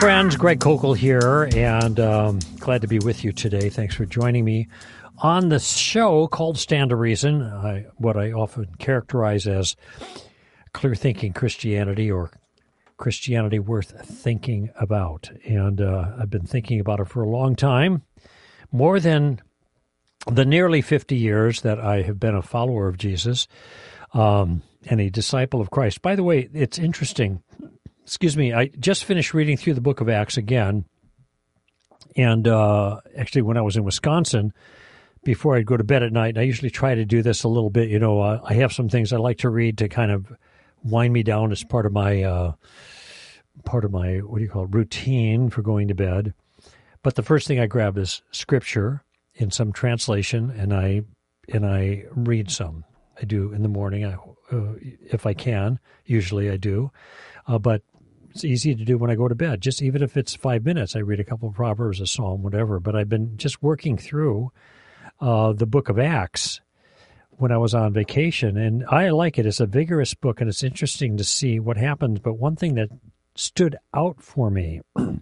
Friends. Greg Koukl here, and um, glad to be with you today. Thanks for joining me on the show called Stand to Reason, I, what I often characterize as clear thinking Christianity or Christianity worth thinking about. And uh, I've been thinking about it for a long time, more than the nearly 50 years that I have been a follower of Jesus um, and a disciple of Christ. By the way, it's interesting. Excuse me, I just finished reading through the book of Acts again. And uh, actually, when I was in Wisconsin, before I'd go to bed at night, I usually try to do this a little bit. You know, uh, I have some things I like to read to kind of wind me down as part of my uh, part of my what do you call it routine for going to bed. But the first thing I grab is scripture in some translation, and I and I read some. I do in the morning, I, uh, if I can. Usually, I do, uh, but it's easy to do when I go to bed. Just even if it's five minutes, I read a couple of proverbs, a psalm, whatever. But I've been just working through uh, the Book of Acts when I was on vacation, and I like it. It's a vigorous book, and it's interesting to see what happens. But one thing that stood out for me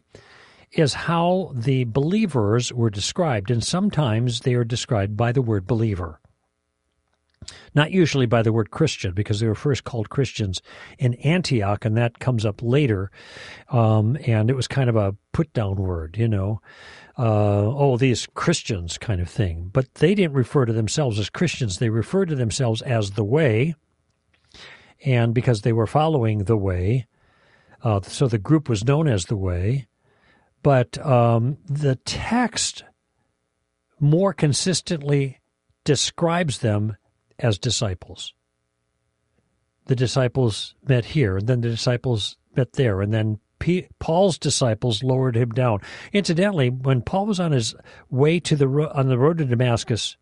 is how the believers were described, and sometimes they are described by the word believer. Not usually by the word Christian, because they were first called Christians in Antioch, and that comes up later. Um, and it was kind of a put down word, you know uh, oh, these Christians kind of thing. But they didn't refer to themselves as Christians. They referred to themselves as the way. And because they were following the way, uh, so the group was known as the way. But um, the text more consistently describes them as disciples. The disciples met here, and then the disciples met there, and then P- Paul's disciples lowered him down. Incidentally, when Paul was on his way to the ro- on the road to Damascus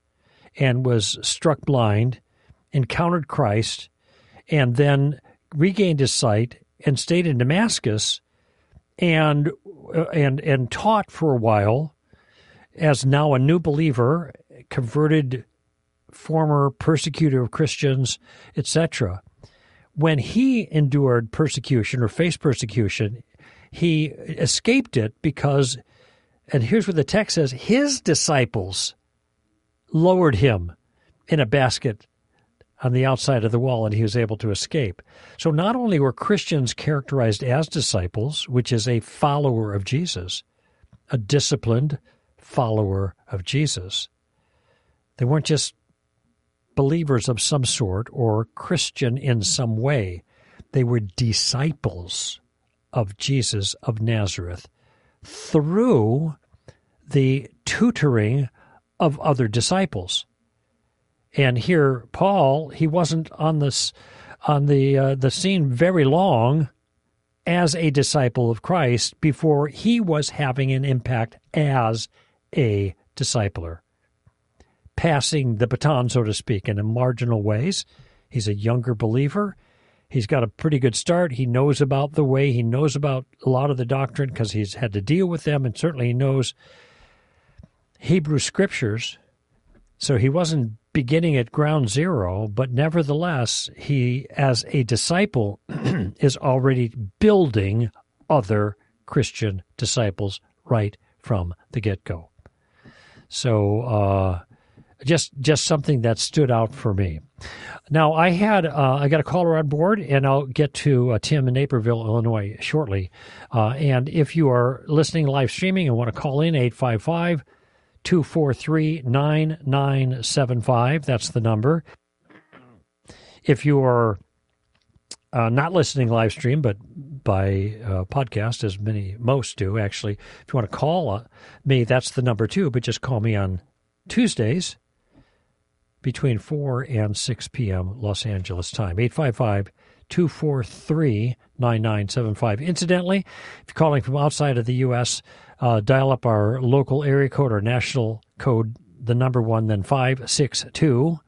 and was struck blind, encountered Christ, and then regained his sight and stayed in Damascus and uh, and and taught for a while as now a new believer, converted former persecutor of Christians, etc. When he endured persecution or faced persecution, he escaped it because, and here's what the text says his disciples lowered him in a basket on the outside of the wall and he was able to escape. So not only were Christians characterized as disciples, which is a follower of Jesus, a disciplined follower of Jesus, they weren't just believers of some sort or Christian in some way. They were disciples of Jesus of Nazareth through the tutoring of other disciples. And here, Paul, he wasn't on this on the uh, the scene very long as a disciple of Christ before he was having an impact as a discipler, passing the baton, so to speak, in a marginal ways. He's a younger believer. He's got a pretty good start. He knows about the way. He knows about a lot of the doctrine because he's had to deal with them, and certainly he knows Hebrew scriptures. So he wasn't beginning at ground zero, but nevertheless, he, as a disciple, is already building other Christian disciples right from the get go. So, uh, just just something that stood out for me. Now I had uh, I got a caller on board, and I'll get to uh, Tim in Naperville, Illinois, shortly. Uh, and if you are listening live streaming and want to call in, 855 243 9975, that's the number. If you are uh, not listening live stream, but by uh, podcast, as many most do, actually, if you want to call uh, me, that's the number too. But just call me on Tuesdays between 4 and 6 p.m. Los Angeles time. 855 243 9975. Incidentally, if you're calling from outside of the U.S., uh, dial up our local area code or national code, the number one, then 562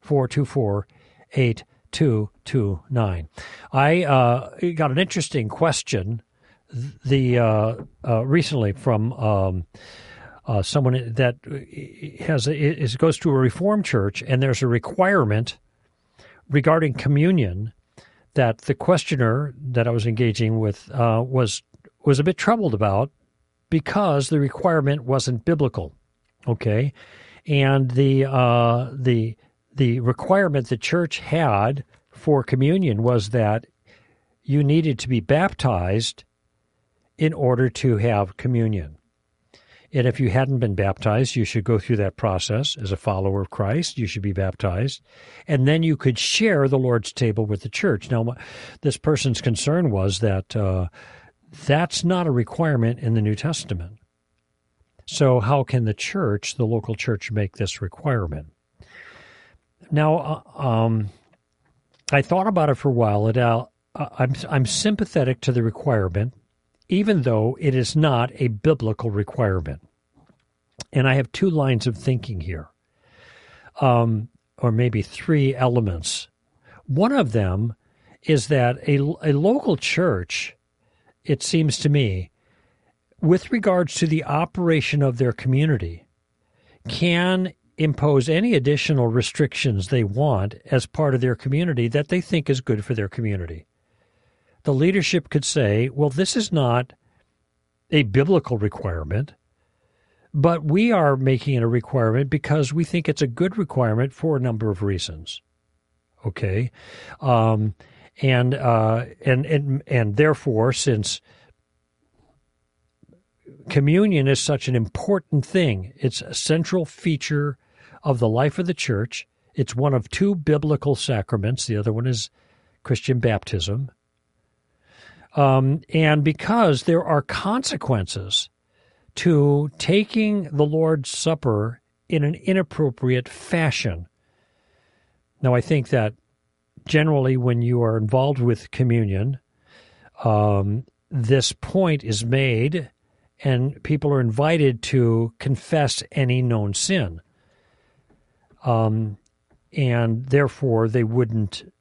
424 8229. I uh, got an interesting question the uh, uh recently from. Um, uh, someone that has is goes to a reform church and there's a requirement regarding communion that the questioner that I was engaging with uh, was was a bit troubled about because the requirement wasn't biblical. Okay, and the uh, the the requirement the church had for communion was that you needed to be baptized in order to have communion. And if you hadn't been baptized, you should go through that process as a follower of Christ. You should be baptized. And then you could share the Lord's table with the church. Now, this person's concern was that uh, that's not a requirement in the New Testament. So, how can the church, the local church, make this requirement? Now, uh, um, I thought about it for a while. And uh, I'm, I'm sympathetic to the requirement, even though it is not a biblical requirement. And I have two lines of thinking here, um, or maybe three elements. One of them is that a, a local church, it seems to me, with regards to the operation of their community, can impose any additional restrictions they want as part of their community that they think is good for their community. The leadership could say, well, this is not a biblical requirement, but we are making it a requirement because we think it's a good requirement for a number of reasons. Okay. Um, and, uh, and, and, and therefore, since communion is such an important thing, it's a central feature of the life of the church. It's one of two biblical sacraments. The other one is Christian baptism. Um, and because there are consequences to taking the Lord's Supper in an inappropriate fashion. Now, I think that generally when you are involved with communion, um, this point is made and people are invited to confess any known sin um, and therefore they wouldn't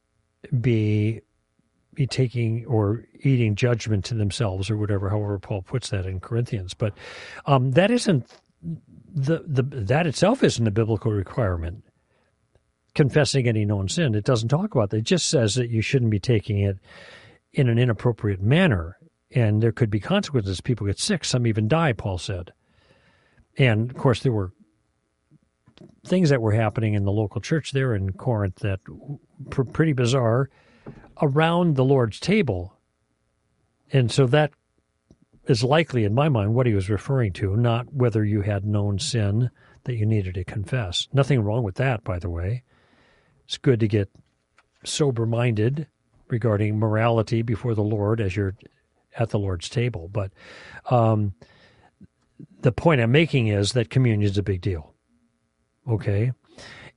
be be taking or eating judgment to themselves or whatever, however Paul puts that in Corinthians. But um, that isn't the the that itself isn't a biblical requirement. Confessing any known sin, it doesn't talk about that. It just says that you shouldn't be taking it in an inappropriate manner, and there could be consequences. People get sick, some even die. Paul said, and of course there were things that were happening in the local church there in Corinth that were pretty bizarre around the Lord's table. And so that is likely, in my mind, what he was referring to, not whether you had known sin that you needed to confess. Nothing wrong with that, by the way. It's good to get sober minded regarding morality before the Lord as you're at the Lord's table. But um, the point I'm making is that communion is a big deal. Okay.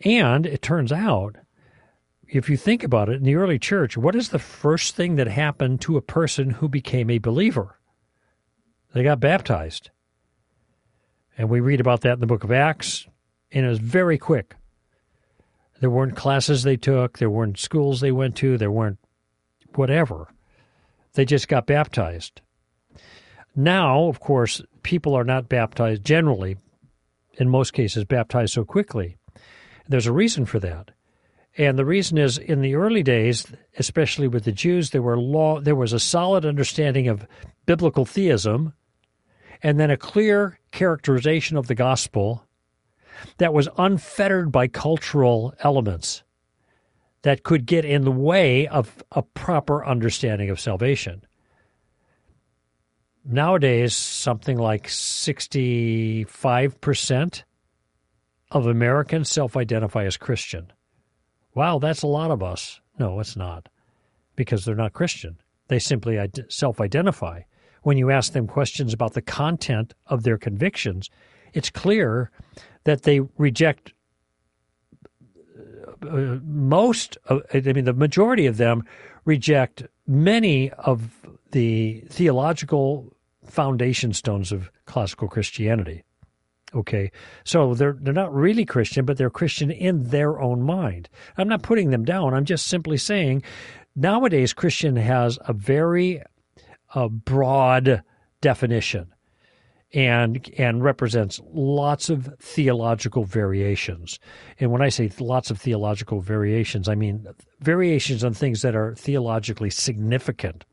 And it turns out, if you think about it, in the early church, what is the first thing that happened to a person who became a believer? They got baptized. And we read about that in the book of Acts, and it was very quick. There weren't classes they took, there weren't schools they went to, there weren't whatever. They just got baptized. Now, of course, people are not baptized generally in most cases, baptized so quickly. There's a reason for that. And the reason is in the early days, especially with the Jews, there were law there was a solid understanding of biblical theism and then a clear characterization of the gospel that was unfettered by cultural elements that could get in the way of a proper understanding of salvation nowadays something like 65% of Americans self identify as Christian. Wow, that's a lot of us. No, it's not, because they're not Christian. They simply self identify. When you ask them questions about the content of their convictions, it's clear that they reject uh, most of, I mean, the majority of them reject many of the theological foundation stones of classical Christianity. Okay, so they're they're not really Christian, but they're Christian in their own mind. I'm not putting them down. I'm just simply saying, nowadays Christian has a very uh, broad definition, and and represents lots of theological variations. And when I say lots of theological variations, I mean variations on things that are theologically significant,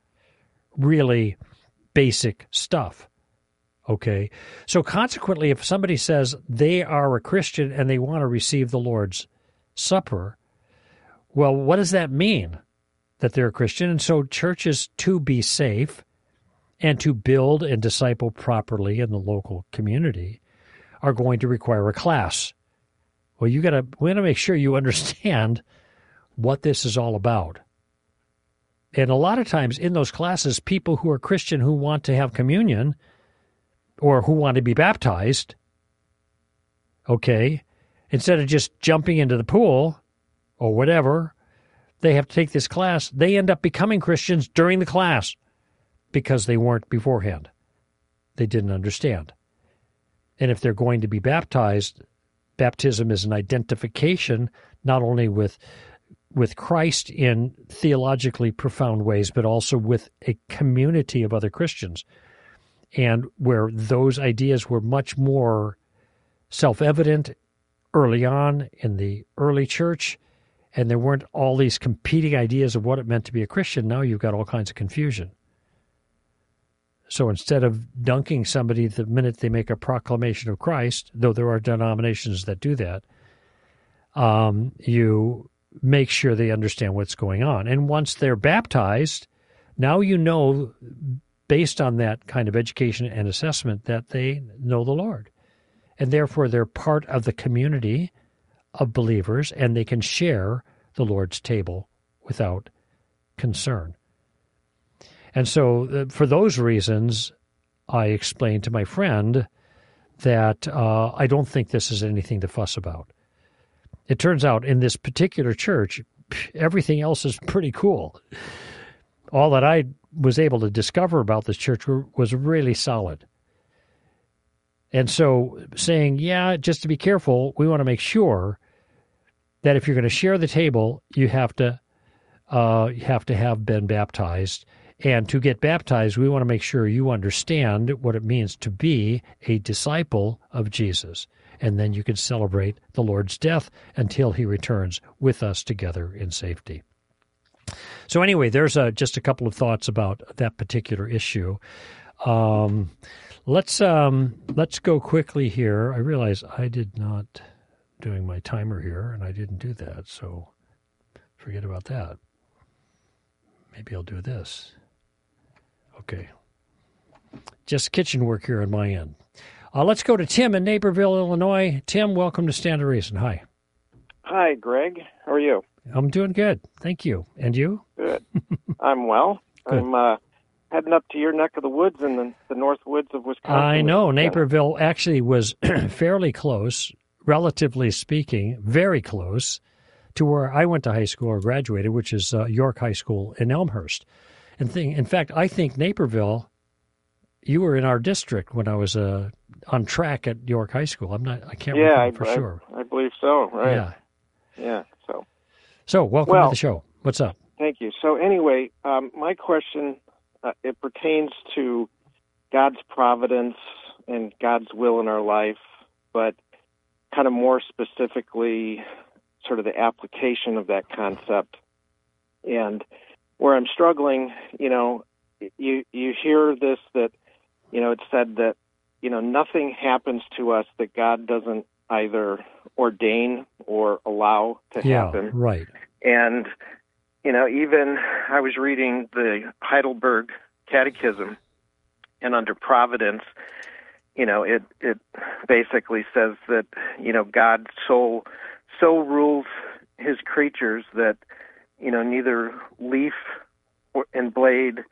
really basic stuff. Okay. So consequently, if somebody says they are a Christian and they want to receive the Lord's Supper, well, what does that mean? That they're a Christian. And so churches to be safe and to build and disciple properly in the local community are going to require a class. Well, you gotta we gotta make sure you understand what this is all about. And a lot of times in those classes, people who are Christian who want to have communion or who want to be baptized, okay, instead of just jumping into the pool or whatever, they have to take this class. They end up becoming Christians during the class because they weren't beforehand. They didn't understand. And if they're going to be baptized, baptism is an identification not only with with Christ in theologically profound ways, but also with a community of other Christians. And where those ideas were much more self evident early on in the early church, and there weren't all these competing ideas of what it meant to be a Christian, now you've got all kinds of confusion. So instead of dunking somebody the minute they make a proclamation of Christ, though there are denominations that do that, um, you make sure they understand what's going on. And once they're baptized, now you know, based on that kind of education and assessment, that they know the Lord. And therefore, they're part of the community of believers and they can share the Lord's table without concern. And so, uh, for those reasons, I explained to my friend that uh, I don't think this is anything to fuss about. It turns out in this particular church, everything else is pretty cool. All that I was able to discover about this church was really solid. And so saying, yeah, just to be careful, we want to make sure that if you're going to share the table, you have to uh, you have to have been baptized. And to get baptized, we want to make sure you understand what it means to be a disciple of Jesus and then you can celebrate the Lord's death until he returns with us together in safety. So, anyway, there's a, just a couple of thoughts about that particular issue. Um, let's um, let's go quickly here. I realize I did not doing my timer here, and I didn't do that, so forget about that. Maybe I'll do this. Okay, just kitchen work here on my end. Uh, let's go to Tim in Naperville, Illinois. Tim, welcome to Stand to Reason. Hi. Hi, Greg. How are you? I'm doing good. Thank you. And you? Good. I'm well. Good. I'm uh, heading up to your neck of the woods in the, the north woods of Wisconsin. I know. Naperville actually was fairly close, relatively speaking, very close to where I went to high school or graduated, which is uh, York High School in Elmhurst. And thing, in fact, I think Naperville, you were in our district when I was a on track at York High School. I'm not. I can't yeah, for I, sure. I, believe so. Right. Yeah. Yeah. So. So welcome well, to the show. What's up? Thank you. So anyway, um, my question uh, it pertains to God's providence and God's will in our life, but kind of more specifically, sort of the application of that concept. And where I'm struggling, you know, you you hear this that, you know, it's said that you know, nothing happens to us that God doesn't either ordain or allow to yeah, happen. Right. And, you know, even I was reading the Heidelberg Catechism, and under providence, you know, it it basically says that you know God so so rules His creatures that you know neither leaf and blade,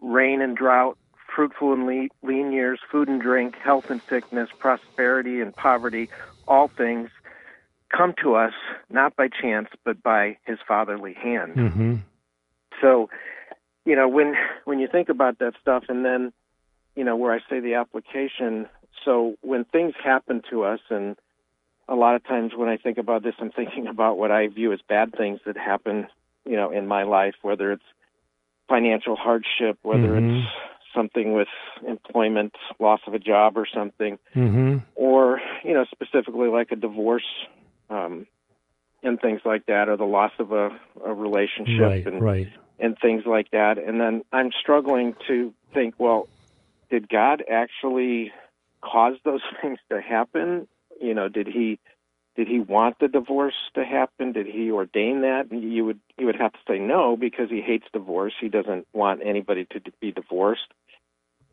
rain and drought, fruitful and lean years, food and drink, health and sickness, prosperity and poverty, all things come to us not by chance but by his fatherly hand. Mm-hmm. So, you know, when when you think about that stuff and then, you know, where I say the application, so when things happen to us and a lot of times when I think about this I'm thinking about what I view as bad things that happen, you know, in my life, whether it's financial hardship, whether mm-hmm. it's something with employment, loss of a job or something, mm-hmm. or you know specifically like a divorce um, and things like that, or the loss of a, a relationship right, and right. and things like that. And then I'm struggling to think, well, did God actually cause those things to happen? You know, did he did he want the divorce to happen? Did he ordain that? You would you would have to say no because he hates divorce. He doesn't want anybody to be divorced.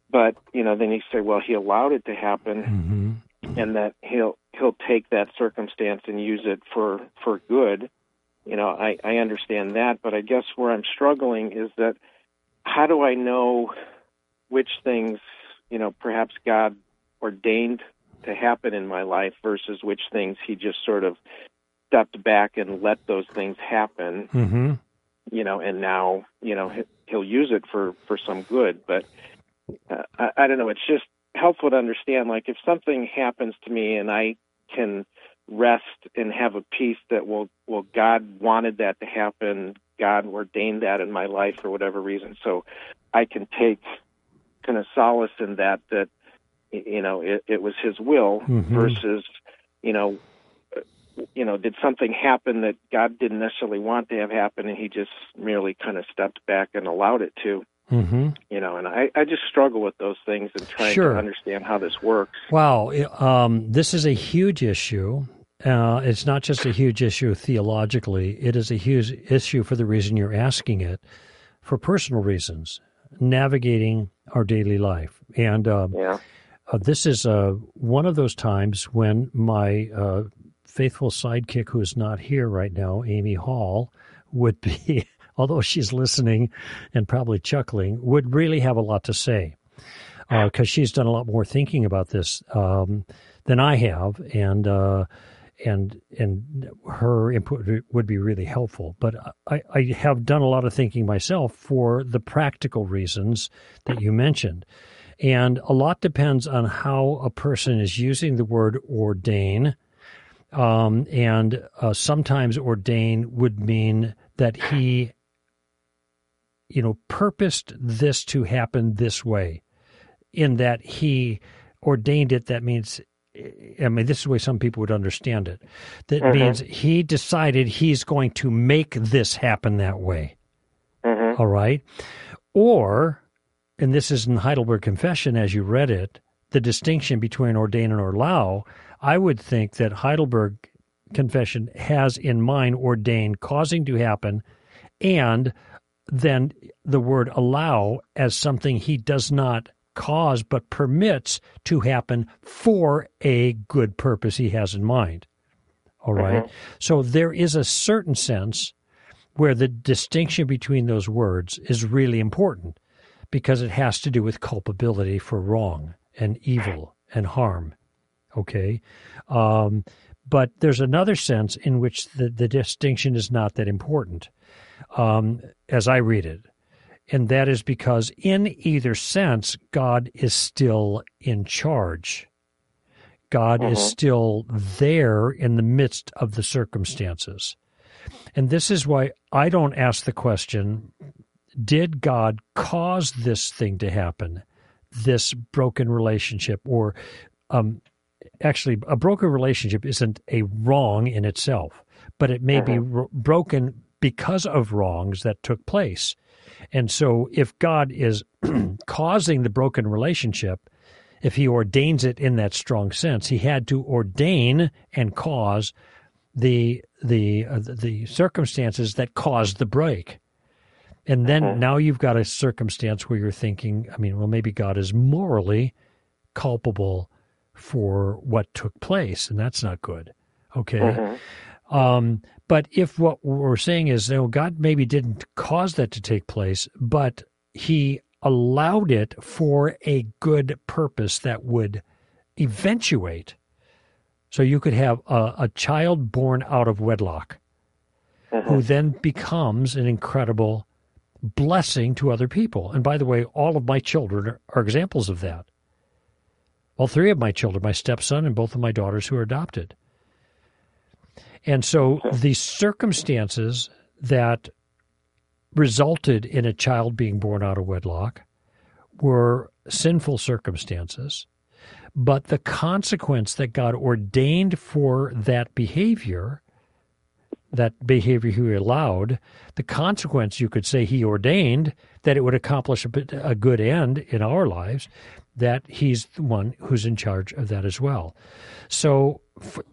But you know, then you say, well, he allowed it to happen, mm-hmm. And that he'll he'll take that circumstance and use it for for good. You know, I I understand that, but I guess where I'm struggling is that how do I know which things you know perhaps God ordained to happen in my life versus which things he just sort of stepped back and let those things happen. Mm-hmm. You know, and now you know he'll use it for for some good. But uh, I, I don't know. It's just helpful to understand. Like if something happens to me and I can rest and have a peace that will well God wanted that to happen. God ordained that in my life for whatever reason. So I can take kind of solace in that that you know it, it was his will mm-hmm. versus you know you know did something happen that god didn't necessarily want to have happen and he just merely kind of stepped back and allowed it to mm-hmm. you know and I, I just struggle with those things and trying sure. to understand how this works. Wow um, this is a huge issue. Uh, it's not just a huge issue theologically. It is a huge issue for the reason you're asking it for personal reasons navigating our daily life. And um, yeah. uh, this is uh, one of those times when my uh, faithful sidekick, who is not here right now, Amy Hall, would be, although she's listening and probably chuckling, would really have a lot to say because uh, she's done a lot more thinking about this um, than I have, and uh, and and her input would be really helpful. But I, I have done a lot of thinking myself for the practical reasons that you mentioned. And a lot depends on how a person is using the word ordain. Um, and uh, sometimes ordain would mean that he, you know, purposed this to happen this way, in that he ordained it. That means, I mean, this is the way some people would understand it. That mm-hmm. means he decided he's going to make this happen that way. Mm-hmm. All right. Or and this is in Heidelberg Confession as you read it, the distinction between ordain and allow, I would think that Heidelberg Confession has in mind ordain causing to happen, and then the word allow as something he does not cause but permits to happen for a good purpose he has in mind. All right? mm-hmm. So there is a certain sense where the distinction between those words is really important because it has to do with culpability for wrong and evil and harm. Okay? Um, but there's another sense in which the, the distinction is not that important, um, as I read it. And that is because, in either sense, God is still in charge. God is mm-hmm. still there in the midst of the circumstances. And this is why I don't ask the question did God cause this thing to happen, this broken relationship, or um, actually, a broken relationship isn't a wrong in itself, but it may be mm-hmm. broken because of wrongs that took place. And so, if God is causing the broken relationship, if He ordains it in that strong sense, He had to ordain and cause the the uh, the circumstances that caused the break. And then mm-hmm. now you've got a circumstance where you're thinking, I mean, well, maybe God is morally culpable for what took place, and that's not good. Okay. Mm-hmm. Um, but if what we're saying is, you know, God maybe didn't cause that to take place, but he allowed it for a good purpose that would eventuate. So you could have a, a child born out of wedlock mm-hmm. who then becomes an incredible blessing to other people. And by the way, all of my children are examples of that. All three of my children, my stepson and both of my daughters who are adopted. And so the circumstances that resulted in a child being born out of wedlock were sinful circumstances, but the consequence that God ordained for that behavior that behavior he allowed, the consequence, you could say, he ordained that it would accomplish a, a good end in our lives, that he's the one who's in charge of that as well. So, for,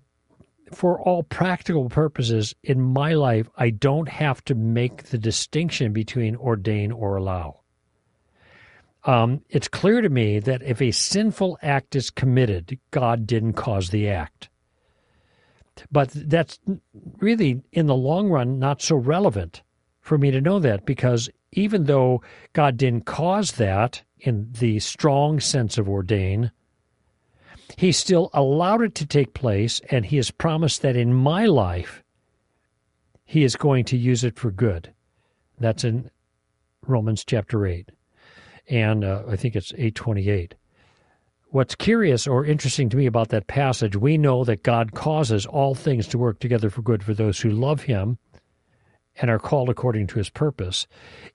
for all practical purposes in my life, I don't have to make the distinction between ordain or allow. Um, it's clear to me that if a sinful act is committed, God didn't cause the act. But that's really, in the long run, not so relevant for me to know that because even though God didn't cause that in the strong sense of ordain, he still allowed it to take place, and he has promised that in my life, he is going to use it for good. That's in Romans chapter 8. And uh, I think it's 828. What's curious or interesting to me about that passage, we know that God causes all things to work together for good for those who love him and are called according to his purpose,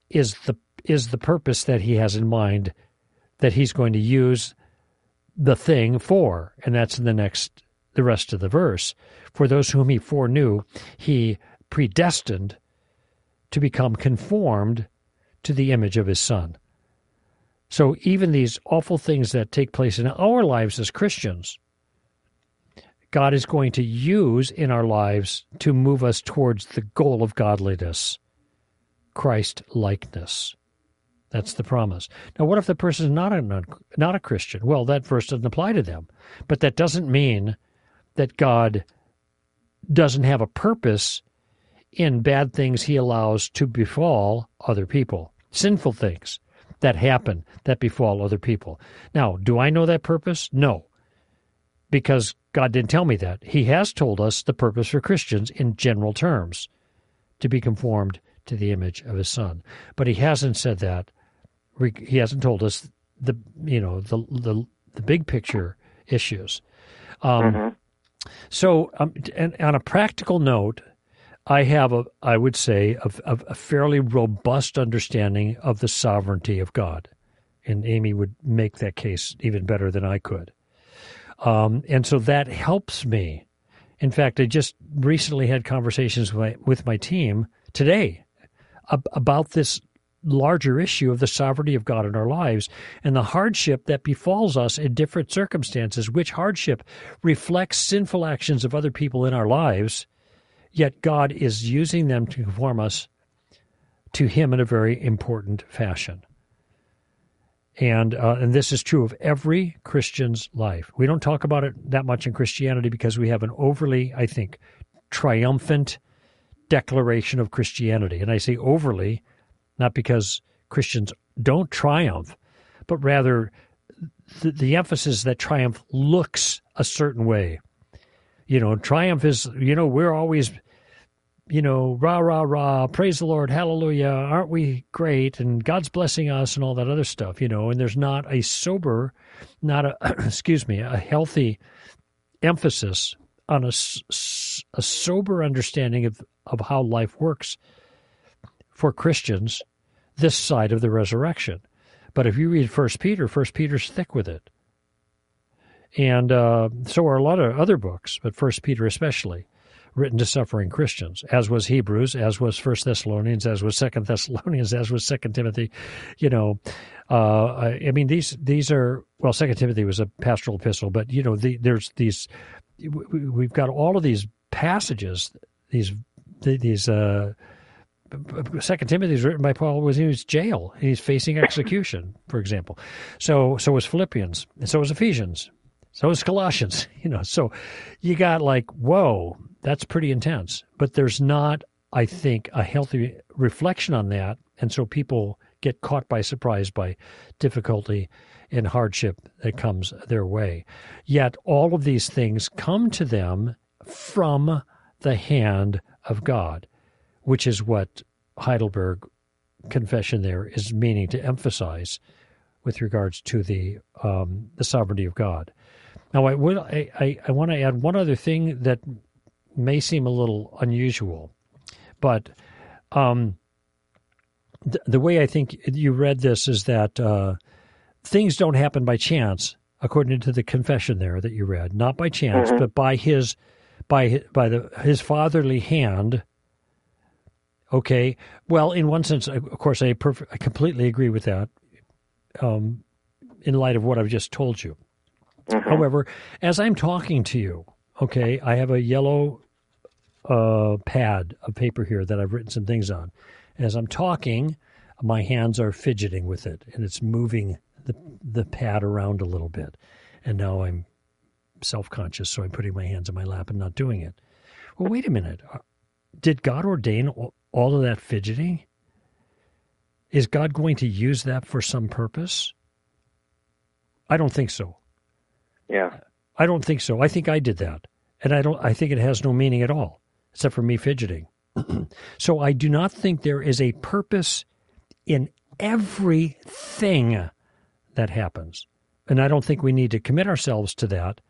is the is the purpose that he has in mind that he's going to use the thing for, and that's in the next the rest of the verse. For those whom he foreknew, he predestined to become conformed to the image of his son. So even these awful things that take place in our lives as Christians, God is going to use in our lives to move us towards the goal of godliness, Christ likeness. That's the promise. Now, what if the person is not a not a Christian? Well, that verse doesn't apply to them, but that doesn't mean that God doesn't have a purpose in bad things He allows to befall other people, sinful things that happen that befall other people. Now, do I know that purpose? No, because God didn't tell me that. He has told us the purpose for Christians in general terms to be conformed to the image of his son. But he hasn't said that. He hasn't told us the you know the the, the big picture issues. Um, mm-hmm. So, um, and on a practical note, I have a I would say a, a, a fairly robust understanding of the sovereignty of God, and Amy would make that case even better than I could. Um, and so that helps me. In fact, I just recently had conversations with my, with my team today about this larger issue of the sovereignty of God in our lives. And the hardship that befalls us in different circumstances, which hardship reflects sinful actions of other people in our lives, yet God is using them to conform us to Him in a very important fashion. And uh, and this is true of every Christian's life. We don't talk about it that much in Christianity because we have an overly, I think, triumphant declaration of Christianity, and I say overly, not because Christians don't triumph, but rather the, the emphasis that triumph looks a certain way. You know, triumph is you know we're always you know, rah, rah, rah, praise the Lord, hallelujah, aren't we great? And God's blessing us and all that other stuff, you know, and there's not a sober, not a, excuse me, a healthy emphasis on a, a sober understanding of, of how life works for Christians this side of the resurrection. But if you read First Peter, First Peter's thick with it. And uh, so are a lot of other books, but First Peter especially written to suffering Christians, as was Hebrews, as was First Thessalonians, as was Second Thessalonians, as was Second Timothy. You know, uh, I, mean these these are well, Second Timothy was a pastoral epistle, but you know the, there's these we've got all of these passages, these these. Uh, Second Timothy is written by Paul was in his jail. He's facing execution, for example. So so was Philippians, and so was Ephesians, so was Colossians. You know, so you got like, whoa, that's pretty intense. But there's not, I think, a healthy reflection on that. And so people get caught by surprise by difficulty and hardship that comes their way. Yet all of these things come to them from the hand of God, which is what Heidelberg confession there is meaning to emphasize with regards to the um, the sovereignty of God. Now, I would I, I, I want to add one other thing that may seem a little unusual, but um, th- the way I think you read this is that uh, things don't happen by chance, according to the confession there that you read, not by chance, mm-hmm. but by his by by the his fatherly hand. Okay, well, in one sense, of course, I perf- I completely agree with that. Um, in light of what I've just told you. Mm-hmm. However, as I'm talking to you, okay, I have a yellow uh, pad of paper here that I've written some things on. As I'm talking, my hands are fidgeting with it, and it's moving the the pad around a little bit. And now I'm self conscious, so I'm putting my hands in my lap and not doing it. Well, wait a minute. Uh, did God ordain all of that fidgeting? Is God going to use that for some purpose? I don't think so. Yeah. I don't think so. I think I did that. And I don't I think it has no meaning at all except for me fidgeting. so I do not think there is a purpose in everything that happens. And I don't think we need to commit ourselves to that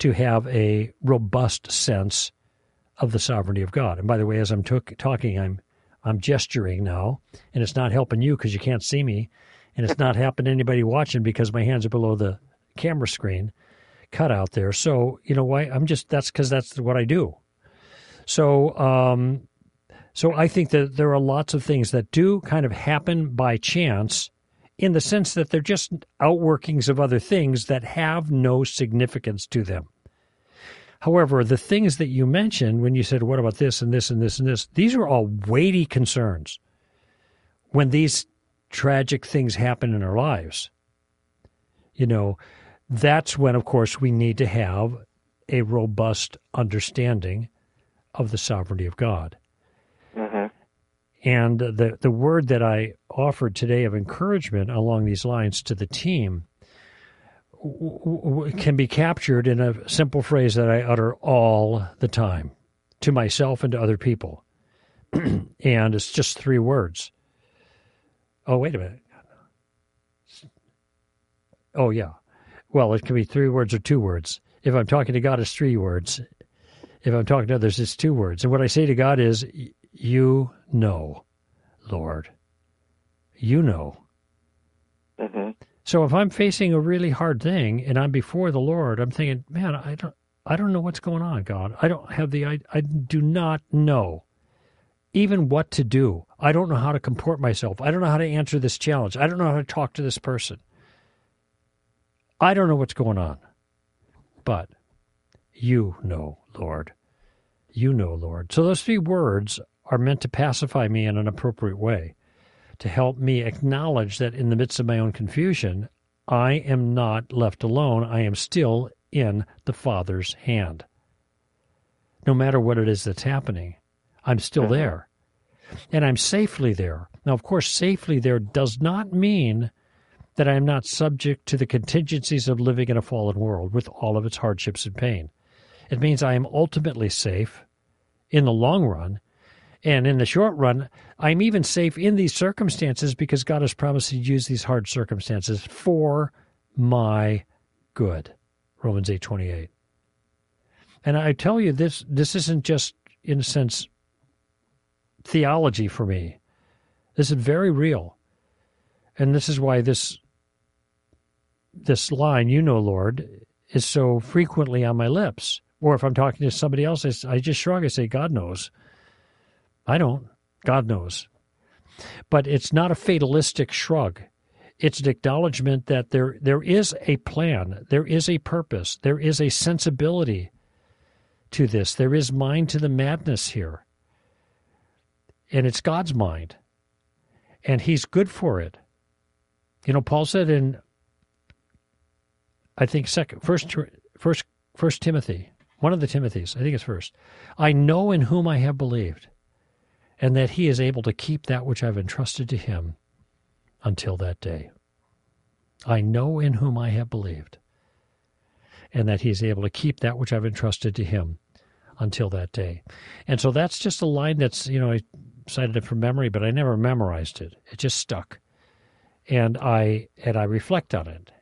to have a robust sense of the sovereignty of God. And by the way, as I'm t- talking, I'm I'm gesturing now, and it's not helping you because you can't see me, and it's not helping anybody watching because my hands are below the camera screen cut out there. So you know why? I'm just that's because that's what I do. So um, so I think that there are lots of things that do kind of happen by chance in the sense that they're just outworkings of other things that have no significance to them. However, the things that you mentioned when you said, what about this and this and this and this, these are all weighty concerns when these tragic things happen in our lives. You know, that's when, of course, we need to have a robust understanding of the sovereignty of God. Mm-hmm. And the, the word that I offered today of encouragement along these lines to the team can be captured in a simple phrase that I utter all the time to myself and to other people. and it's just three words. Oh, wait a minute. Oh, yeah. Well, it can be three words or two words. If I'm talking to God, it's three words. If I'm talking to others, it's two words. And what I say to God is, You know, Lord. You know. Mm-hmm. So if I'm facing a really hard thing and I'm before the Lord, I'm thinking, man, I don't, I don't know what's going on, God. I don't have the, I, I do not know even what to do. I don't know how to comport myself. I don't know how to answer this challenge. I don't know how to talk to this person. I don't know what's going on. But you know, Lord. You know, Lord. So those three words are meant to pacify me in an appropriate way, to help me acknowledge that in the midst of my own confusion, I am not left alone. I am still in the Father's hand. No matter what it is that's happening, I'm still Mm-hmm. there. And I'm safely there. Now, of course, safely there does not mean that I am not subject to the contingencies of living in a fallen world with all of its hardships and pain. It means I am ultimately safe in the long run. And in the short run, I'm even safe in these circumstances because God has promised to use these hard circumstances for my good. Romans 8:28. And I tell you this this isn't just in a sense theology for me. This is very real. And this is why this this line, you know, Lord, is so frequently on my lips. Or if I'm talking to somebody else, I, just shrug. I say, God knows. I don't. God knows. But it's not a fatalistic shrug. It's an acknowledgement that there there is a plan, there is a purpose, there is a sensibility to this. There is mind to the madness here. And it's God's mind. And He's good for it. You know, Paul said in I think second first first first Timothy, one of the Timothys, I think it's first. I know in whom I have believed, and that he is able to keep that which I've entrusted to him until that day. I know in whom I have believed, and that he is able to keep that which I've entrusted to him until that day. And so that's just a line that's, you know, I cited it from memory, but I never memorized it. It just stuck. And I and I reflect on it.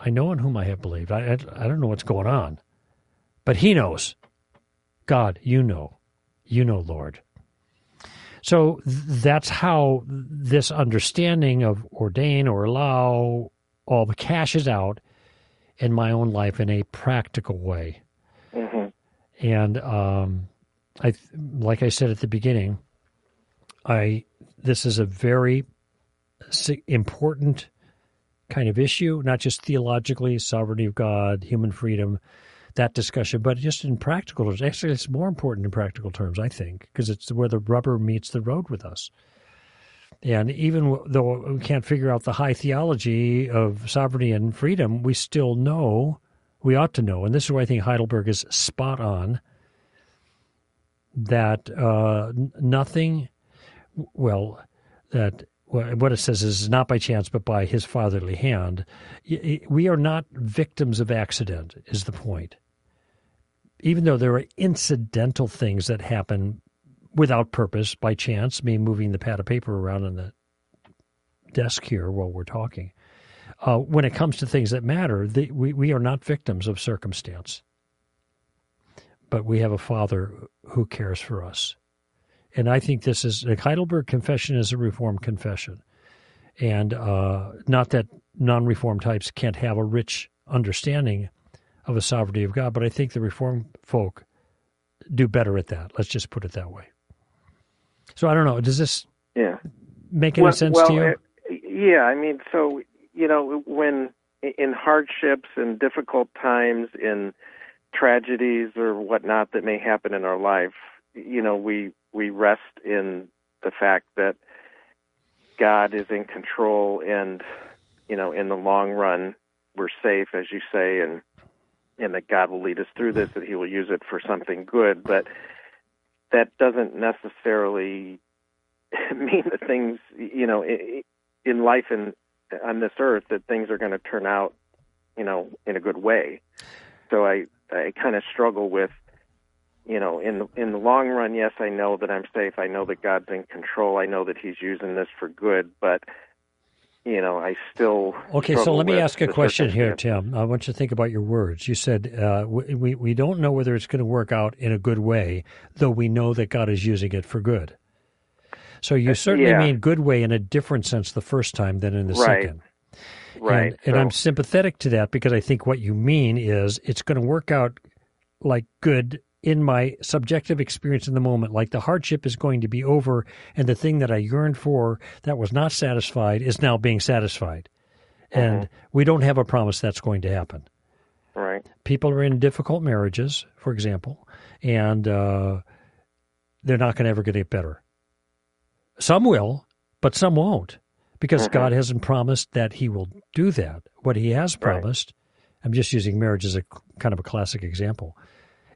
I know in whom I have believed. I, I, I don't know what's going on, but He knows. God, you know. You know, Lord. So that's how this understanding of ordain or allow all the cashes out in my own life in a practical way. Mm-hmm. And um, I, like I said at the beginning, I this is a very important kind of issue, not just theologically, sovereignty of God, human freedom, that discussion, but just in practical terms. Actually, it's more important in practical terms, I think, because it's where the rubber meets the road with us. And even though we can't figure out the high theology of sovereignty and freedom, we still know, we ought to know, and this is where I think Heidelberg is spot on, that uh, nothing, well, that what it says is not by chance, but by his fatherly hand. We are not victims of accident, is the point. Even though there are incidental things that happen without purpose, by chance, me moving the pad of paper around on the desk here while we're talking. Uh, when it comes to things that matter, the, we, we are not victims of circumstance, but we have a father who cares for us. And I think this is the Heidelberg Confession is a Reformed confession. And uh, not that non Reformed types can't have a rich understanding of the sovereignty of God, but I think the Reformed folk do better at that. Let's just put it that way. So I don't know. Does this yeah make any well, sense well, to you? Uh, yeah, I mean, so you know, when in hardships and difficult times, in tragedies or whatnot that may happen in our life, you know, we we rest in the fact that God is in control, and you know, in the long run, we're safe, as you say, and and that God will lead us through this, that He will use it for something good, but that doesn't necessarily mean that things, you know, in life and on this earth, that things are going to turn out, you know, in a good way. So I, I kind of struggle with, you know, in the, in the long run, yes, I know that I'm safe. I know that God's in control. I know that He's using this for good, but you know, I still. Okay, so let me ask a question here, Tim. I want you to think about your words. You said uh, we we don't know whether it's going to work out in a good way, though we know that God is using it for good. So you uh, certainly yeah. mean good way in a different sense the first time than in the right. second. Right. And, and so, I'm sympathetic to that because I think what you mean is it's going to work out like good in my subjective experience in the moment, like the hardship is going to be over and the thing that I yearned for that was not satisfied is now being satisfied. Mm-hmm. And we don't have a promise that's going to happen. Right. People are in difficult marriages, for example, and uh, they're not going to ever get better. Some will, but some won't because mm-hmm. God hasn't promised that He will do that. What He has promised, right. I'm just using marriage as a kind of a classic example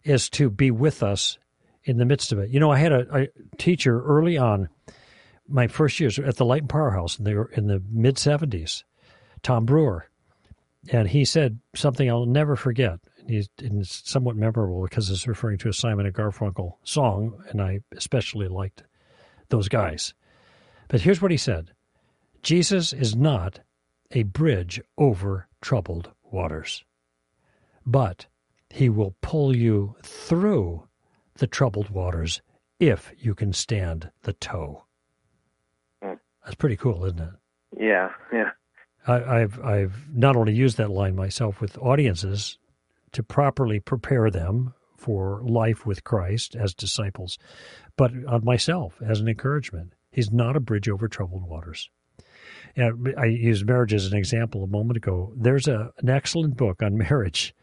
is to be with us in the midst of it. You know, I had a, a teacher early on, my first years at the Light and Powerhouse, and they were in the mid 70s, Tom Brewer. And he said something I'll never forget. He's and it's somewhat memorable because it's referring to a Simon and Garfunkel song, and I especially liked those guys. But here's what he said Jesus is not a bridge over troubled waters, but he will pull you through the troubled waters if you can stand the tow. Mm. That's pretty cool, isn't it? Yeah, yeah. I, have I've not only used that line myself with audiences to properly prepare them for life with Christ as disciples, but on myself as an encouragement. He's not a bridge over troubled waters. And I used marriage as an example a moment ago. There's a, an excellent book on marriage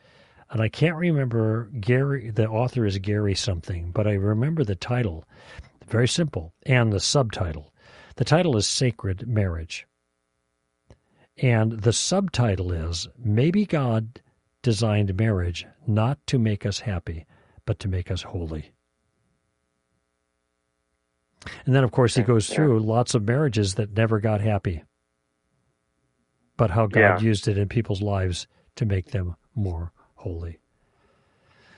and I can't remember Gary. The author is Gary something, but I remember the title. Very simple, and the subtitle. The title is Sacred Marriage, and the subtitle is Maybe God designed marriage not to make us happy, but to make us holy. And then, of course, he goes through lots of marriages that never got happy, but how God yeah. used it in people's lives to make them more holy.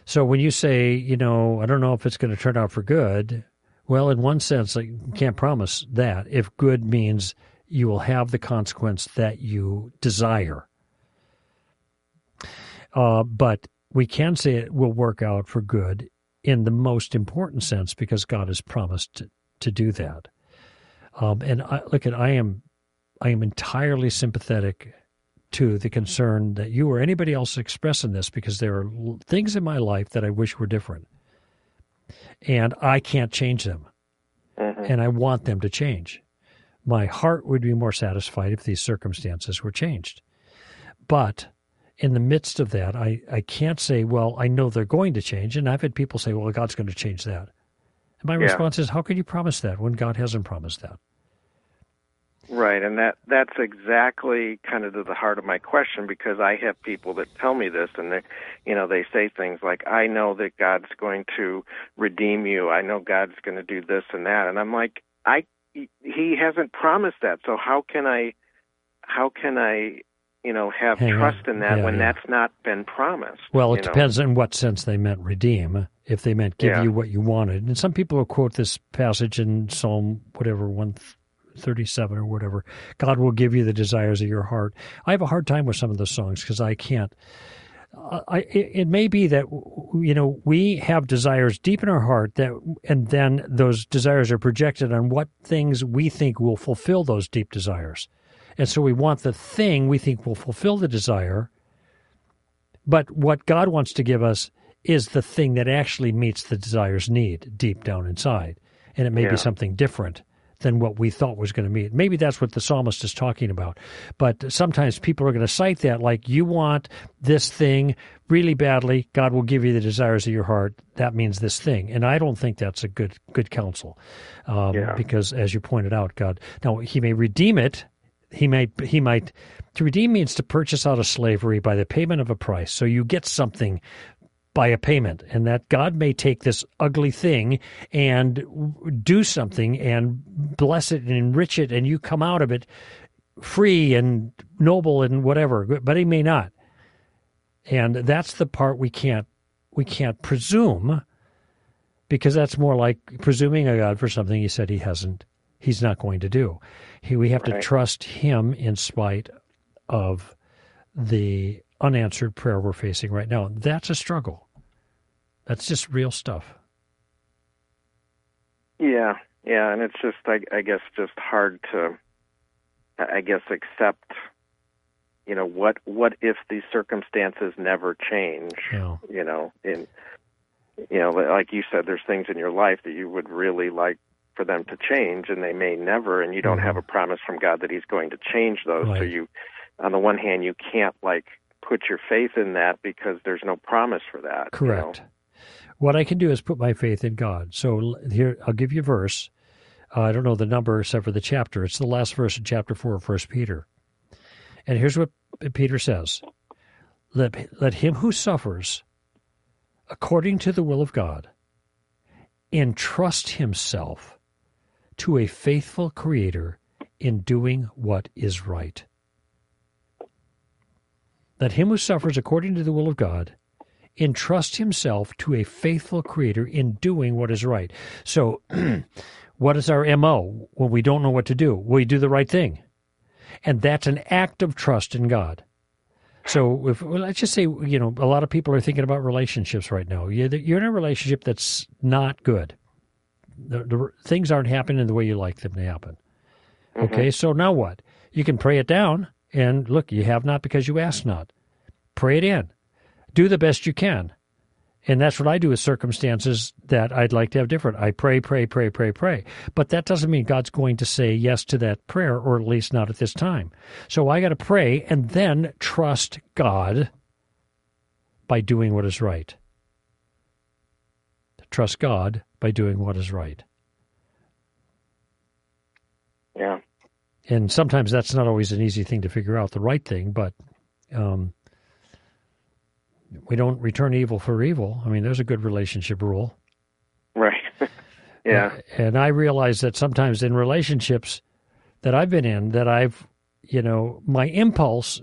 So when you say, you know, I don't know if it's going to turn out for good, well, in one sense, I can't promise that. If good means you will have the consequence that you desire. Uh, but we can say it will work out for good in the most important sense because God has promised to, to do that. Um, and I, look at I am I am entirely sympathetic to the concern that you or anybody else express in this because there are things in my life that I wish were different. And I can't change them. Mm-hmm. And I want them to change. My heart would be more satisfied if these circumstances were changed. But in the midst of that, I, I can't say, well, I know they're going to change. And I've had people say, well, God's going to change that. And my Yeah. response is, how can you promise that when God hasn't promised that? Right, and that that's exactly kind of to the heart of my question because I have people that tell me this, and they, you know, they say things like, "I know that God's going to redeem you. I know God's going to do this and that," and I'm like, "I He hasn't promised that, so how can I, how can I, you know, have Hang on. trust in that Yeah, when yeah. that's not been promised?" Well, it you know? depends in what sense they meant redeem. If they meant give Yeah. you what you wanted, and some people will quote this passage in Psalm whatever one thirty-seven or whatever. God will give you the desires of your heart. I have a hard time with some of the songs because I can't. Uh, I, it, it may be that you know we have desires deep in our heart that, and then those desires are projected on what things we think will fulfill those deep desires, and so we want the thing we think will fulfill the desire. But what God wants to give us is the thing that actually meets the desire's need deep down inside. And it may Yeah. be something different than what we thought was going to meet. Maybe that's what the psalmist is talking about. But sometimes people are going to cite that like, you want this thing really badly, God will give you the desires of your heart. That means this thing. And I don't think that's a good good counsel. Um, Yeah. Because as you pointed out, God, now he may redeem it he might he might to redeem means to purchase out of slavery by the payment of a price so you get something by a payment and that god may take this ugly thing and do something and bless it and enrich it and you come out of it free and noble and whatever but he may not. And that's the part we can't we can't presume because that's more like presuming a god for something he said he hasn't he's not going to do. He, we have to trust him in spite of the unanswered prayer we're facing right now. That's a struggle that's just real stuff Yeah, yeah, and it's just, I, I guess, just hard to, I guess, accept. You know what? What if these circumstances never change? you know You know, in you know, like you said, there's things in your life that you would really like for them to change, and they may never, and you don't Mhm. have a promise from God that He's going to change those. So you, on the one hand, you can't like put your faith in that because there's no promise for that. you know? What i can do is put my faith in god. So here i'll give you a verse. Uh, i don't know the number except for the chapter. It's the last verse in chapter 4 of first peter. And here's what peter says. Let, let him who suffers according to the will of god entrust himself to a faithful creator in doing what is right. Let him who suffers according to the will of god entrust himself to a faithful creator in doing what is right. So, what is our MO when we don't know what to do? We do the right thing. And that's an act of trust in God. So, if, well, let's just say, you know, a lot of people are thinking about relationships right now. You're you're in a relationship that's not good. The, the, things aren't happening the way you like them to happen. Mm-hmm. Okay, so now what? You can pray it down, and look, you have not because you ask not. Pray it in do the best you can. And that's what I do with circumstances that I'd like to have different. I pray, pray, pray, pray, pray. But that doesn't mean God's going to say yes to that prayer, or at least not at this time. So I got to pray and then trust God by doing what is right. Trust God by doing what is right. Yeah. And sometimes that's not always an easy thing to figure out, the right thing, but um, we don't return evil for evil. I mean, there's a good relationship rule. Right. yeah. And I realize that sometimes in relationships that I've been in, that I've, you know, my impulse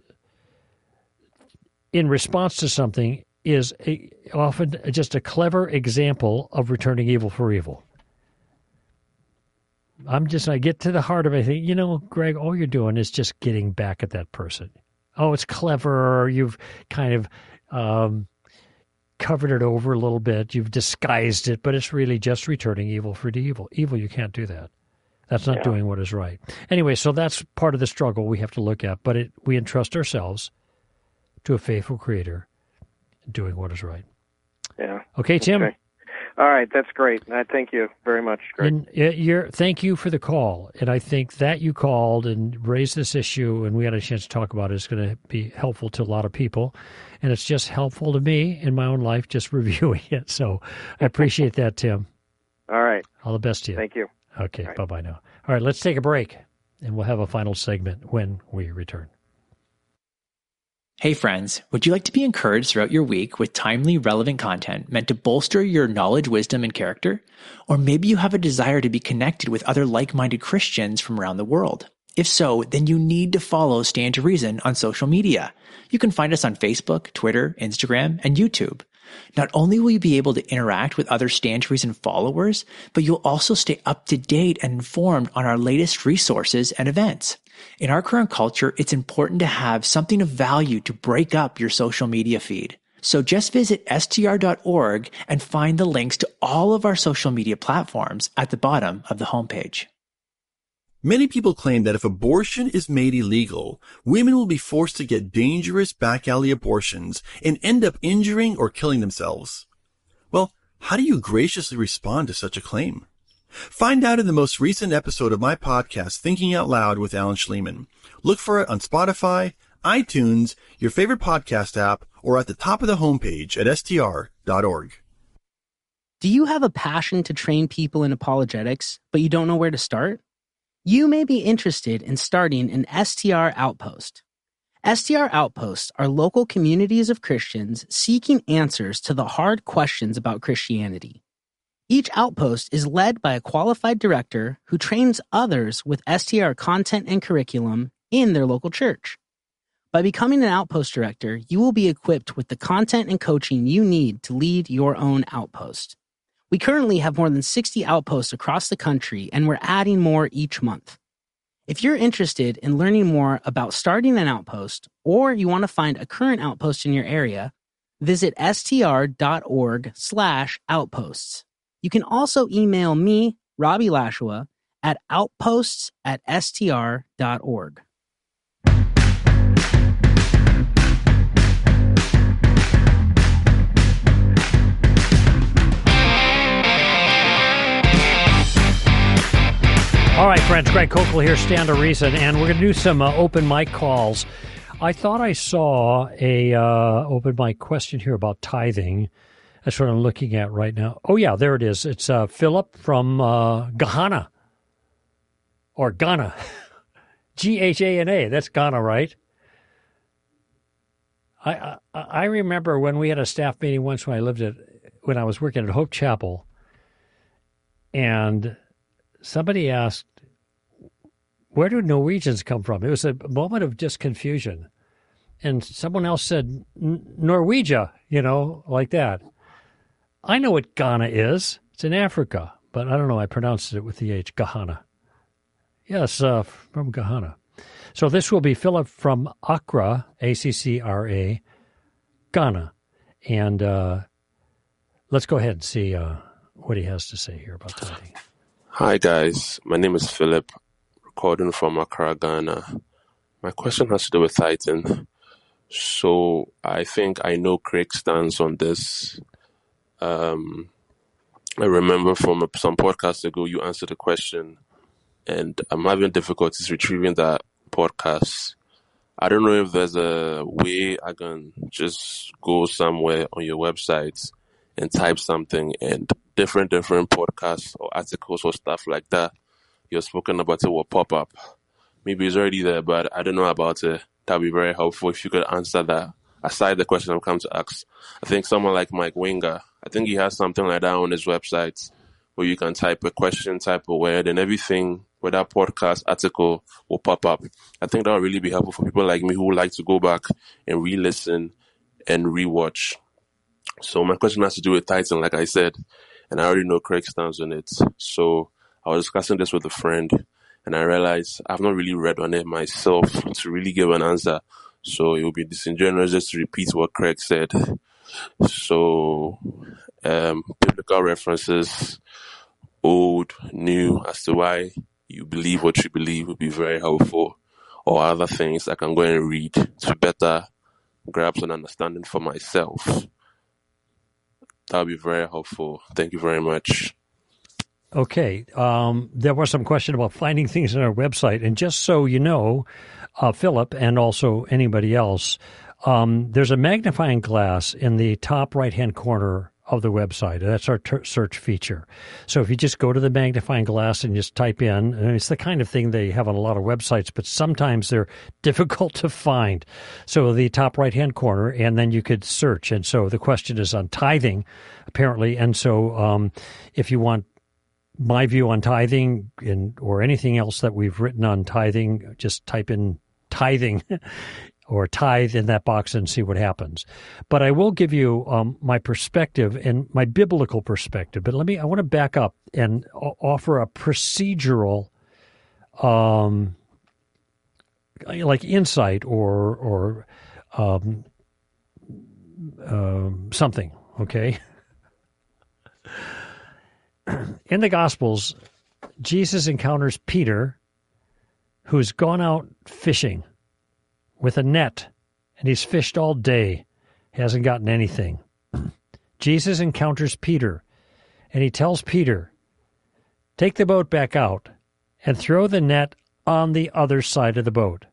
in response to something is a, often just a clever example of returning evil for evil. I'm just, I get to the heart of it. I think, you know, Greg, all you're doing is just getting back at that person. Oh, it's clever. You've kind of um, covered it over a little bit. You've disguised it, but it's really just returning evil for evil. Evil, you can't do that. That's not Yeah. doing what is right. Anyway, so that's part of the struggle we have to look at. But it, we entrust ourselves to a faithful Creator doing what is right. Yeah. Okay, Tim. Okay. All right, that's great. I thank you very much. Greg. And uh, you're, thank you for the call. And I think that you called and raised this issue, and we had a chance to talk about it. it, is going to be helpful to a lot of people. And it's just helpful to me in my own life, just reviewing it. So I appreciate that, Tim. All right. All the best to you. Thank you. Okay. Right. Bye bye now. All right, let's take a break, and we'll have a final segment when we return. Hey friends, would you like to be encouraged throughout your week with timely, relevant content meant to bolster your knowledge, wisdom, and character? Or maybe you have a desire to be connected with other like-minded Christians from around the world. If so, then you need to follow Stand to Reason on social media. You can find us on Facebook, Twitter, Instagram, and YouTube. Not only will you be able to interact with other Stand to Reason followers, but you'll also stay up to date and informed on our latest resources and events. In our current culture, it's important to have something of value to break up your social media feed. So just visit str.org and find the links to all of our social media platforms at the bottom of the homepage. Many people claim that if abortion is made illegal, women will be forced to get dangerous back alley abortions and end up injuring or killing themselves. Well, how do you graciously respond to such a claim? Find out in the most recent episode of my podcast, Thinking Out Loud with Alan Shlemon. Look for it on Spotify, iTunes, your favorite podcast app, or at the top of the homepage at str.org. Do you have a passion to train people in apologetics, but you don't know where to start? You may be interested in starting an STR outpost. STR outposts are local communities of Christians seeking answers to the hard questions about Christianity. Each outpost is led by a qualified director who trains others with STR content and curriculum in their local church. By becoming an outpost director, you will be equipped with the content and coaching you need to lead your own outpost. We currently have more than 60 outposts across the country, and we're adding more each month. If you're interested in learning more about starting an outpost, or you want to find a current outpost in your area, visit str.org slash outposts. You can also email me, Robbie Lashua, at outposts at str.org. All right, friends, Greg Koukl here, Stand to Reason, and we're going to do some uh, open mic calls. I thought I saw a uh, open mic question here about tithing. That's what I'm looking at right now. Oh, yeah, there it is. It's uh, Philip from uh, Ghana or Ghana. G H A N A. That's Ghana, right? I, I, I remember when we had a staff meeting once when I lived at when I was working at Hope Chapel, and somebody asked, "Where do Norwegians come from?" It was a moment of just confusion, and someone else said, "Norwegia," you know, like that. I know what Ghana is. It's in Africa, but I don't know. I pronounced it with the H, Ghana. Yes, uh, from Ghana. So this will be Philip from Accra, A C C R A, Ghana. And uh, let's go ahead and see uh, what he has to say here about tithing. Hi, guys. My name is Philip, recording from Accra, Ghana. My question has to do with tithing. So I think I know Greg's stance on this um, I remember from some podcasts ago, you answered a question, and I'm having difficulties retrieving that podcast. I don't know if there's a way I can just go somewhere on your website and type something, and different different podcasts or articles or stuff like that you're spoken about it will pop up. Maybe it's already there, but I don't know about it. That'd be very helpful if you could answer that. Aside the question I'm come to ask, I think someone like Mike Winger I think he has something like that on his website where you can type a question, type a word, and everything with that podcast article will pop up. I think that will really be helpful for people like me who like to go back and re-listen and re-watch. So my question has to do with tithing, like I said, and I already know Craig stands on it. So I was discussing this with a friend, and I realized I've not really read on it myself to really give an answer. So it would be disingenuous just to repeat what Greg said. So, um, biblical references, old, new, as to why you believe what you believe would be very helpful, or other things I can go and read to better grasp an understanding for myself. That would be very helpful. Thank you very much. Okay. Um, there was some question about finding things on our website. And just so you know, uh, Philip and also anybody else, um, there's a magnifying glass in the top right hand corner of the website. That's our ter- search feature. So if you just go to the magnifying glass and just type in, and it's the kind of thing they have on a lot of websites, but sometimes they're difficult to find. So the top right hand corner, and then you could search. And so the question is on tithing, apparently. And so um, if you want my view on tithing and or anything else that we've written on tithing, just type in tithing or tithe in that box and see what happens. But I will give you um, my perspective and my biblical perspective. But let me, I want to back up and offer a procedural, um, like insight or or um, uh, something. Okay. In the Gospels, Jesus encounters Peter, who's gone out fishing with a net, and he's fished all day, he hasn't gotten anything. Jesus encounters Peter, and he tells Peter, Take the boat back out and throw the net on the other side of the boat.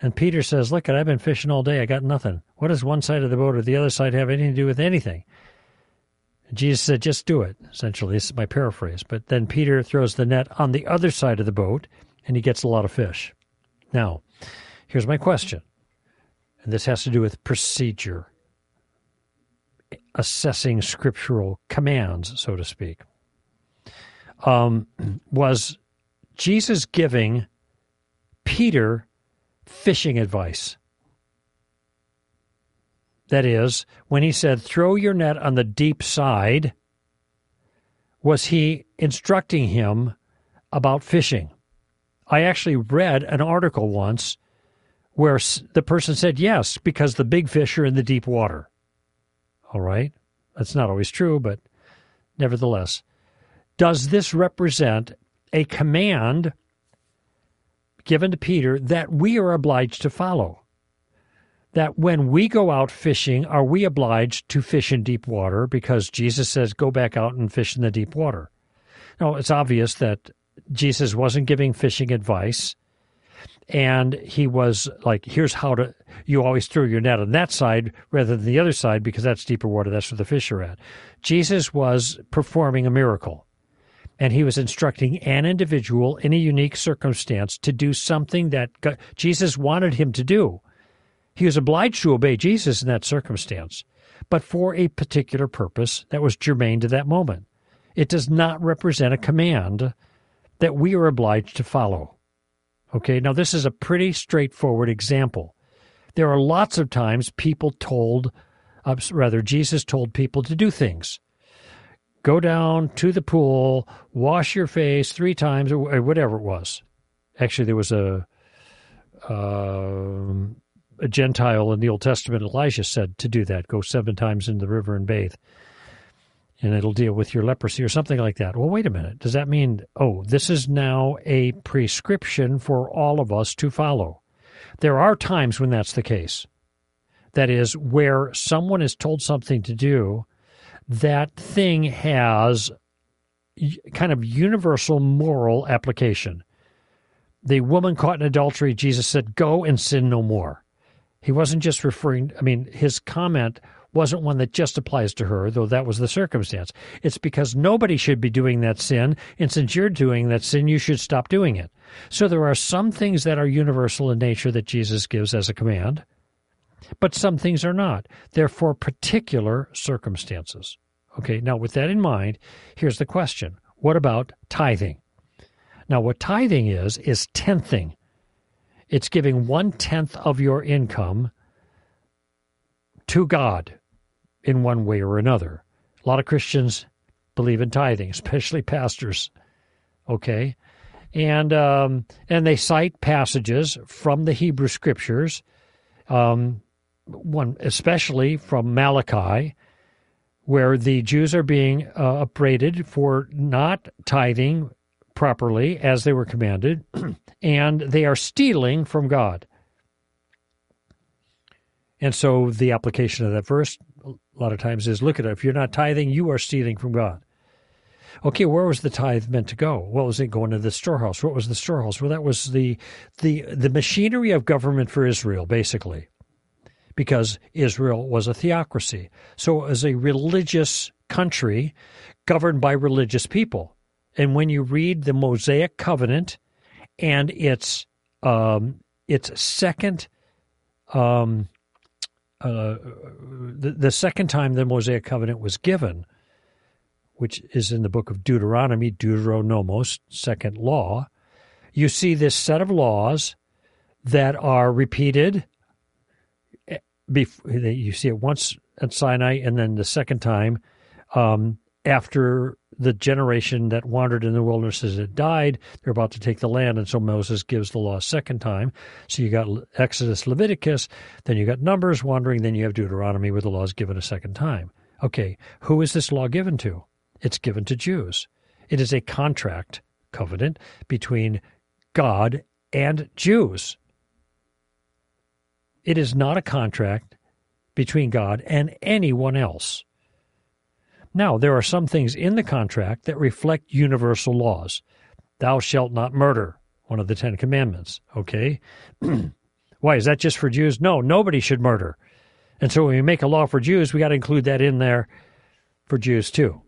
And Peter says, Look, I've been fishing all day. I got nothing. What does one side of the boat or the other side have anything to do with anything? Jesus said, Just do it. Essentially, this is my paraphrase. But then Peter throws the net on the other side of the boat, and he gets a lot of fish. Now, Here's my question, and this has to do with procedure, assessing scriptural commands, so to speak. Um, was Jesus giving Peter fishing advice? That is, when he said, throw your net on the deep side, was he instructing him about fishing? I actually read an article once where the person said yes because the big fish are in the deep water. All right. That's not always true, but nevertheless. Does this represent a command given to Peter that we are obliged to follow? That when we go out fishing, are we obliged to fish in deep water because Jesus says, go back out and fish in the deep water? Now, it's obvious that Jesus wasn't giving fishing advice and he was like, "Here's how to." You always throw your net on that side rather than the other side because that's deeper water. That's where the fish are at. Jesus was performing a miracle, and he was instructing an individual in a unique circumstance to do something that God, Jesus wanted him to do. He was obliged to obey Jesus in that circumstance, but for a particular purpose that was germane to that moment. It does not represent a command that we are obliged to follow. Okay, now this is a pretty straightforward example. There are lots of times people told, uh, rather, Jesus told people to do things. Go down to the pool, wash your face three times, or whatever it was. Actually, there was a uh, a Gentile in the Old Testament. Elijah said to do that: go seven times in the river and bathe and it'll deal with your leprosy or something like that. Well, wait a minute. Does that mean, oh, this is now a prescription for all of us to follow? There are times when that's the case. That is, where someone is told something to do, that thing has kind of universal moral application. The woman caught in adultery, Jesus said, Go and sin no more. He wasn't just referring, I mean, his comment wasn't one that just applies to her, though that was the circumstance. It's because nobody should be doing that sin, and since you're doing that sin, you should stop doing it. So there are some things that are universal in nature that Jesus gives as a command, but some things are not. They're for particular circumstances. Okay, now with that in mind, here's the question What about tithing? Now, what tithing is, is tenthing. It's giving one tenth of your income to God in one way or another. A lot of Christians believe in tithing, especially pastors. Okay, and um, and they cite passages from the Hebrew Scriptures, um, one especially from Malachi, where the Jews are being uh, upbraided for not tithing properly as they were commanded, and they are stealing from God. And so the application of that verse a lot of times is look at it. If you're not tithing, you are stealing from God. Okay, where was the tithe meant to go? Well, was it going to the storehouse? What was the storehouse? Well, that was the the the machinery of government for Israel, basically, because Israel was a theocracy. So it was a religious country governed by religious people. And when you read the Mosaic covenant and its um, its second um, uh, the, the second time the Mosaic covenant was given, which is in the book of Deuteronomy, Deuteronomos, second law, you see this set of laws that are repeated. Eh, you see it once at Sinai, and then the second time um, after the generation that wandered in the wilderness as it died, they're about to take the land, and so Moses gives the law a second time. So you got Exodus, Leviticus, then you got Numbers wandering, then you have Deuteronomy where the law is given a second time. Okay, who is this law given to? It's given to Jews. It is a contract covenant between God and Jews. It is not a contract between God and anyone else. Now, there are some things in the contract that reflect universal laws. Thou shalt not murder, one of the Ten Commandments, okay? Why, is that just for Jews? No, nobody should murder. And so when we make a law for Jews, we got to include that in there for Jews too.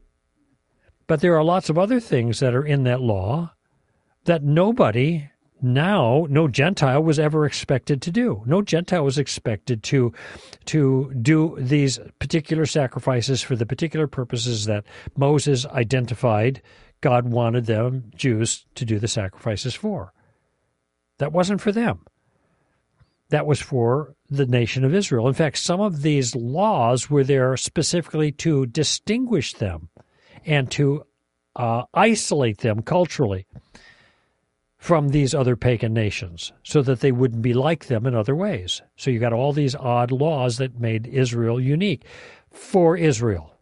But there are lots of other things that are in that law that nobody now no gentile was ever expected to do. No gentile was expected to to do these particular sacrifices for the particular purposes that moses identified god wanted them jews to do the sacrifices for. That wasn't for them. That was for the nation of israel. In fact some of these laws were there specifically to distinguish them and to uh, isolate them culturally from these other pagan nations so that they wouldn't be like them in other ways. So you got all these odd laws that made Israel unique for Israel.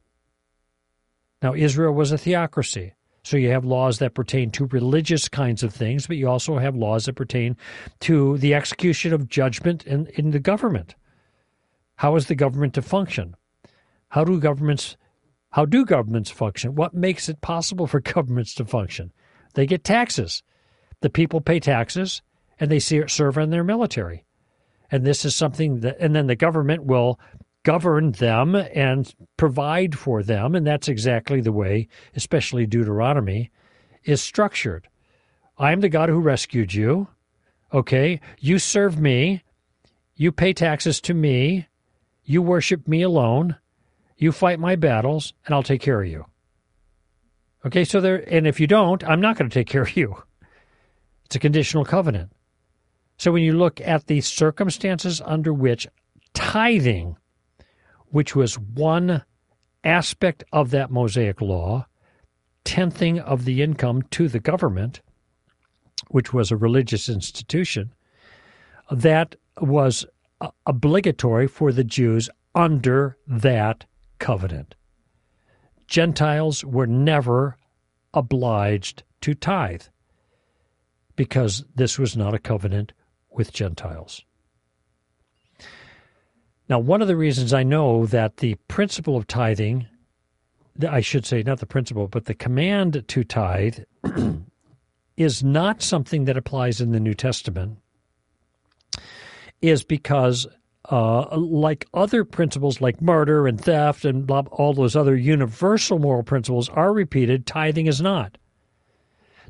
Now, Israel was a theocracy. So you have laws that pertain to religious kinds of things, but you also have laws that pertain to the execution of judgment in, in the government. How is the government to function? How do governments how do governments function? What makes it possible for governments to function? They get taxes. The people pay taxes and they serve in their military. And this is something that, and then the government will govern them and provide for them. And that's exactly the way, especially Deuteronomy, is structured. I'm the God who rescued you. Okay. You serve me. You pay taxes to me. You worship me alone. You fight my battles, and I'll take care of you. Okay. So there, and if you don't, I'm not going to take care of you. It's a conditional covenant. So when you look at the circumstances under which tithing, which was one aspect of that Mosaic law, tenthing of the income to the government, which was a religious institution, that was obligatory for the Jews under that covenant. Gentiles were never obliged to tithe because this was not a covenant with Gentiles. Now, one of the reasons I know that the principle of tithing, I should say, not the principle, but the command to tithe is not something that applies in the New Testament, is because, uh, like other principles like murder and theft and blah, all those other universal moral principles are repeated, tithing is not.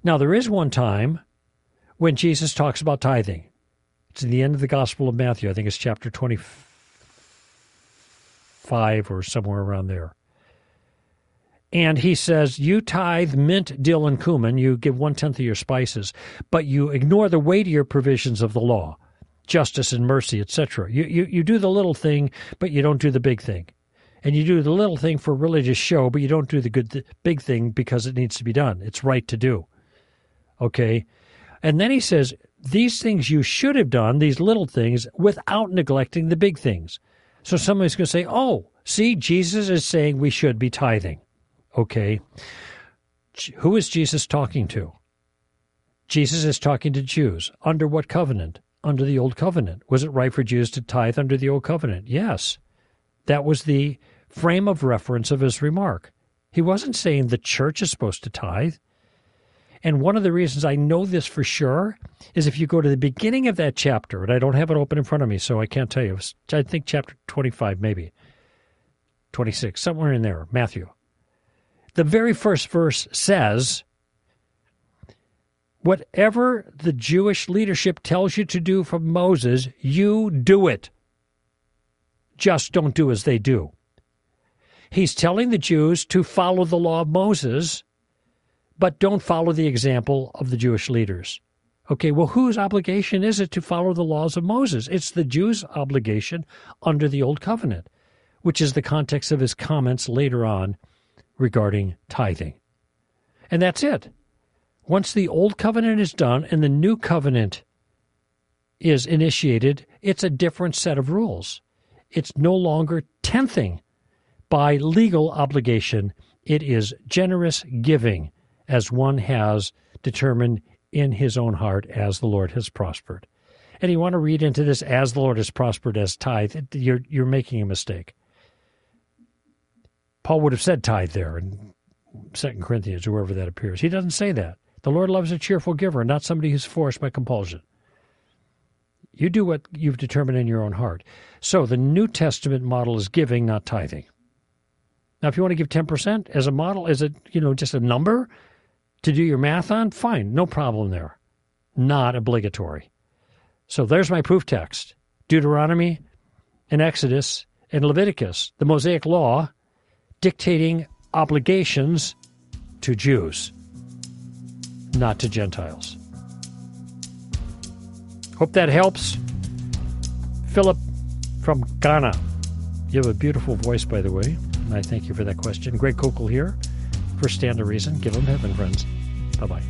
Now, there is one time when Jesus talks about tithing. It's in the end of the Gospel of Matthew. I think it's chapter 25 or somewhere around there. And he says, You tithe mint, dill, and cumin. You give one tenth of your spices, but you ignore the weightier provisions of the law, justice and mercy, etc. You, you, you do the little thing, but you don't do the big thing. And you do the little thing for religious show, but you don't do the good, big thing because it needs to be done. It's right to do. Okay? And then he says, these things you should have done, these little things, without neglecting the big things. So somebody's going to say, oh, see, Jesus is saying we should be tithing. Okay. Who is Jesus talking to? Jesus is talking to Jews. Under what covenant? Under the Old Covenant. Was it right for Jews to tithe under the Old Covenant? Yes. That was the frame of reference of his remark. He wasn't saying the church is supposed to tithe. And one of the reasons I know this for sure is if you go to the beginning of that chapter, and I don't have it open in front of me, so I can't tell you. I think chapter 25, maybe 26, somewhere in there, Matthew. The very first verse says, Whatever the Jewish leadership tells you to do from Moses, you do it. Just don't do as they do. He's telling the Jews to follow the law of Moses but don't follow the example of the Jewish leaders. Okay, well, whose obligation is it to follow the laws of Moses? It's the Jews' obligation under the Old Covenant, which is the context of his comments later on regarding tithing. And that's it. Once the Old Covenant is done and the New Covenant is initiated, it's a different set of rules. It's no longer tenthing by legal obligation, it is generous giving as one has determined in his own heart as the Lord has prospered. And you want to read into this as the Lord has prospered as tithe, you're, you're making a mistake. Paul would have said tithe there in Second Corinthians or wherever that appears. He doesn't say that. The Lord loves a cheerful giver, not somebody who's forced by compulsion. You do what you've determined in your own heart. So the New Testament model is giving, not tithing. Now, if you want to give 10% as a model, is it, you know, just a number? To do your math on, fine, no problem there. Not obligatory. So there's my proof text Deuteronomy and Exodus and Leviticus, the Mosaic Law dictating obligations to Jews, not to Gentiles. Hope that helps. Philip from Ghana. You have a beautiful voice, by the way. and I thank you for that question. Greg Koukl here for Stand to Reason. Give them heaven, friends. Bye bye.